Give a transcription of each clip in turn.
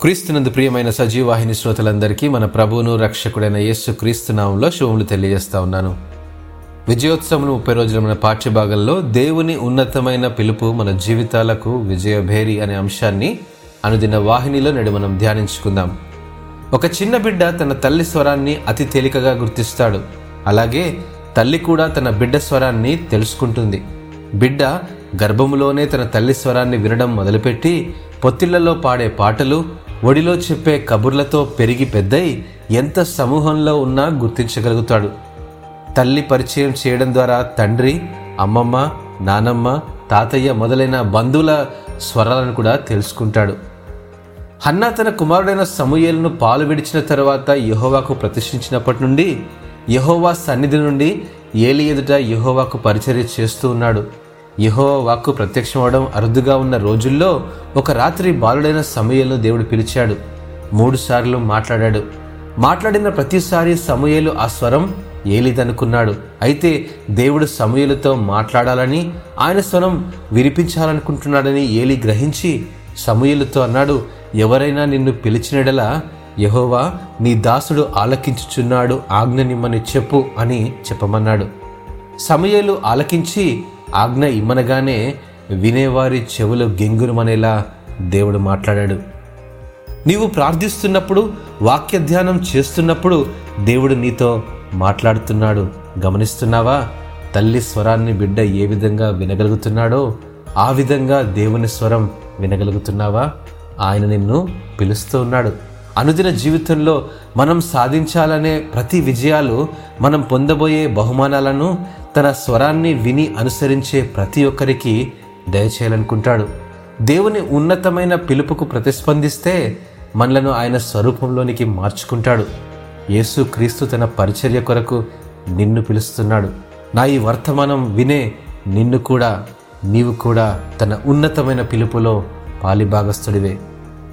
క్రీస్తునందు ప్రియమైన సజీవాహిని శ్రోతలందరికీ మన ప్రభువును రక్షకుడైన యేసు క్రీస్తునామంలో శుభములు తెలియజేస్తా ఉన్నాను. విజయోత్సవం ముప్పై రోజుల మన పాఠ్యభాగంలో దేవుని ఉన్నతమైన పిలుపు మన జీవితాలకు విజయభేరి అనే అంశాన్ని అనుదిన వాహినిలో నేడు మనం ధ్యానించుకుందాం. ఒక చిన్న బిడ్డ తన తల్లి స్వరాన్ని అతి తేలికగా గుర్తిస్తాడు. అలాగే తల్లి కూడా తన బిడ్డ స్వరాన్ని తెలుసుకుంటుంది. బిడ్డ గర్భములోనే తన తల్లి స్వరాన్ని వినడం మొదలుపెట్టి పొత్తిళ్ళలో పాడే పాటలు ఒడిలో చెప్పే కబుర్లతో పెరిగి పెద్దయి ఎంత సమూహంలో ఉన్నా గుర్తించగలుగుతాడు. తల్లి పరిచయం చేయడం ద్వారా తండ్రి అమ్మమ్మ నానమ్మ తాతయ్య మొదలైన బంధువుల స్వరాలను కూడా తెలుసుకుంటాడు. హన్నా తన కుమారుడైన సమూయేలును పాలు విడిచిన తర్వాత యహోవాకు ప్రతిష్ఠించినప్పటి నుండి యహోవా సన్నిధి నుండి ఏలి ఎదుట యహోవాకు పరిచర్య చేస్తూ ఉన్నాడు. యహో వాక్కు ప్రత్యక్షమవడం అరుదుగా ఉన్న రోజుల్లో ఒక రాత్రి బాలుడైన సమయలను దేవుడు పిలిచాడు. మూడుసార్లు మాట్లాడాడు. మాట్లాడిన ప్రతిసారి సమయలు ఆ స్వరం ఏలిదనుకున్నాడు. అయితే దేవుడు సమయలతో మాట్లాడాలని ఆయన స్వరం వినిపించాలనుకుంటున్నాడని ఏలి గ్రహించి సమయలతో అన్నాడు ఎవరైనా నిన్ను పిలిచినడలా యహోవా నీ దాసుడు ఆలకించుచున్నాడు ఆజ్ఞ నిమ్మని చెప్పు అని చెప్పమన్నాడు. సమయలు ఆలకించి ఆజ్ఞ ఇమ్మనగానే వినేవారి చెవులు గెంగురమనేలా దేవుడు మాట్లాడాడు. నీవు ప్రార్థిస్తున్నప్పుడు వాక్య ధ్యానం చేస్తున్నప్పుడు దేవుడు నీతో మాట్లాడుతున్నాడు. గమనిస్తున్నావా? తల్లి స్వరాన్ని బిడ్డ ఏ విధంగా వినగలుగుతున్నాడో ఆ విధంగా దేవుని స్వరం వినగలుగుతున్నావా? ఆయన నిన్ను పిలుస్తూ ఉన్నాడు. అనుదిన జీవితంలో మనం సాధించాలనే ప్రతి విజయాలు మనం పొందబోయే బహుమానాలను తన స్వరాన్ని విని అనుసరించే ప్రతి ఒక్కరికి దయచేయాలనుకుంటాడు. దేవుని ఉన్నతమైన పిలుపుకు ప్రతిస్పందిస్తే మనలను ఆయన స్వరూపంలోనికి మార్చుకుంటాడు. యేసు క్రీస్తు తన పరిచర్య కొరకు నిన్ను పిలుస్తున్నాడు. నా ఈ వర్తమానం వినే నిన్ను కూడా నీవు కూడా తన ఉన్నతమైన పిలుపులో పాలిభాగస్తుడివే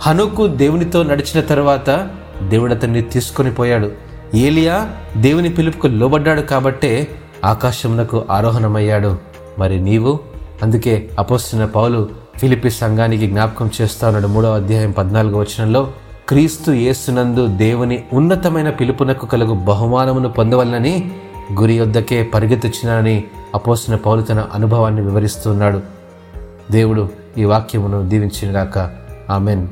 హనుకు దేవునితో నడిచిన తర్వాత దేవుడు అతన్ని తీసుకొని పోయాడు. ఏలియా దేవుని పిలుపుకు లోబడ్డాడు కాబట్టే ఆకాశమునకు ఆరోహణమయ్యాడు. మరి నీవు? అందుకే అపోస్తున్న పౌలు ఫిలిపి సంఘానికి జ్ఞాపకం చేస్తా ఉన్నాడు మూడవ అధ్యాయం పద్నాలుగో వచనంలో. క్రీస్తు యేసునందు దేవుని ఉన్నతమైన పిలుపునకు కలుగు బహుమానమును పొందవలనని గురి యొద్దకే పరిగెత్తుచ్చినానని అపోసిన పౌలు తన అనుభవాన్ని వివరిస్తున్నాడు దేవుడు ఈ వాక్యమును దీవించినగాక ఆమెన్.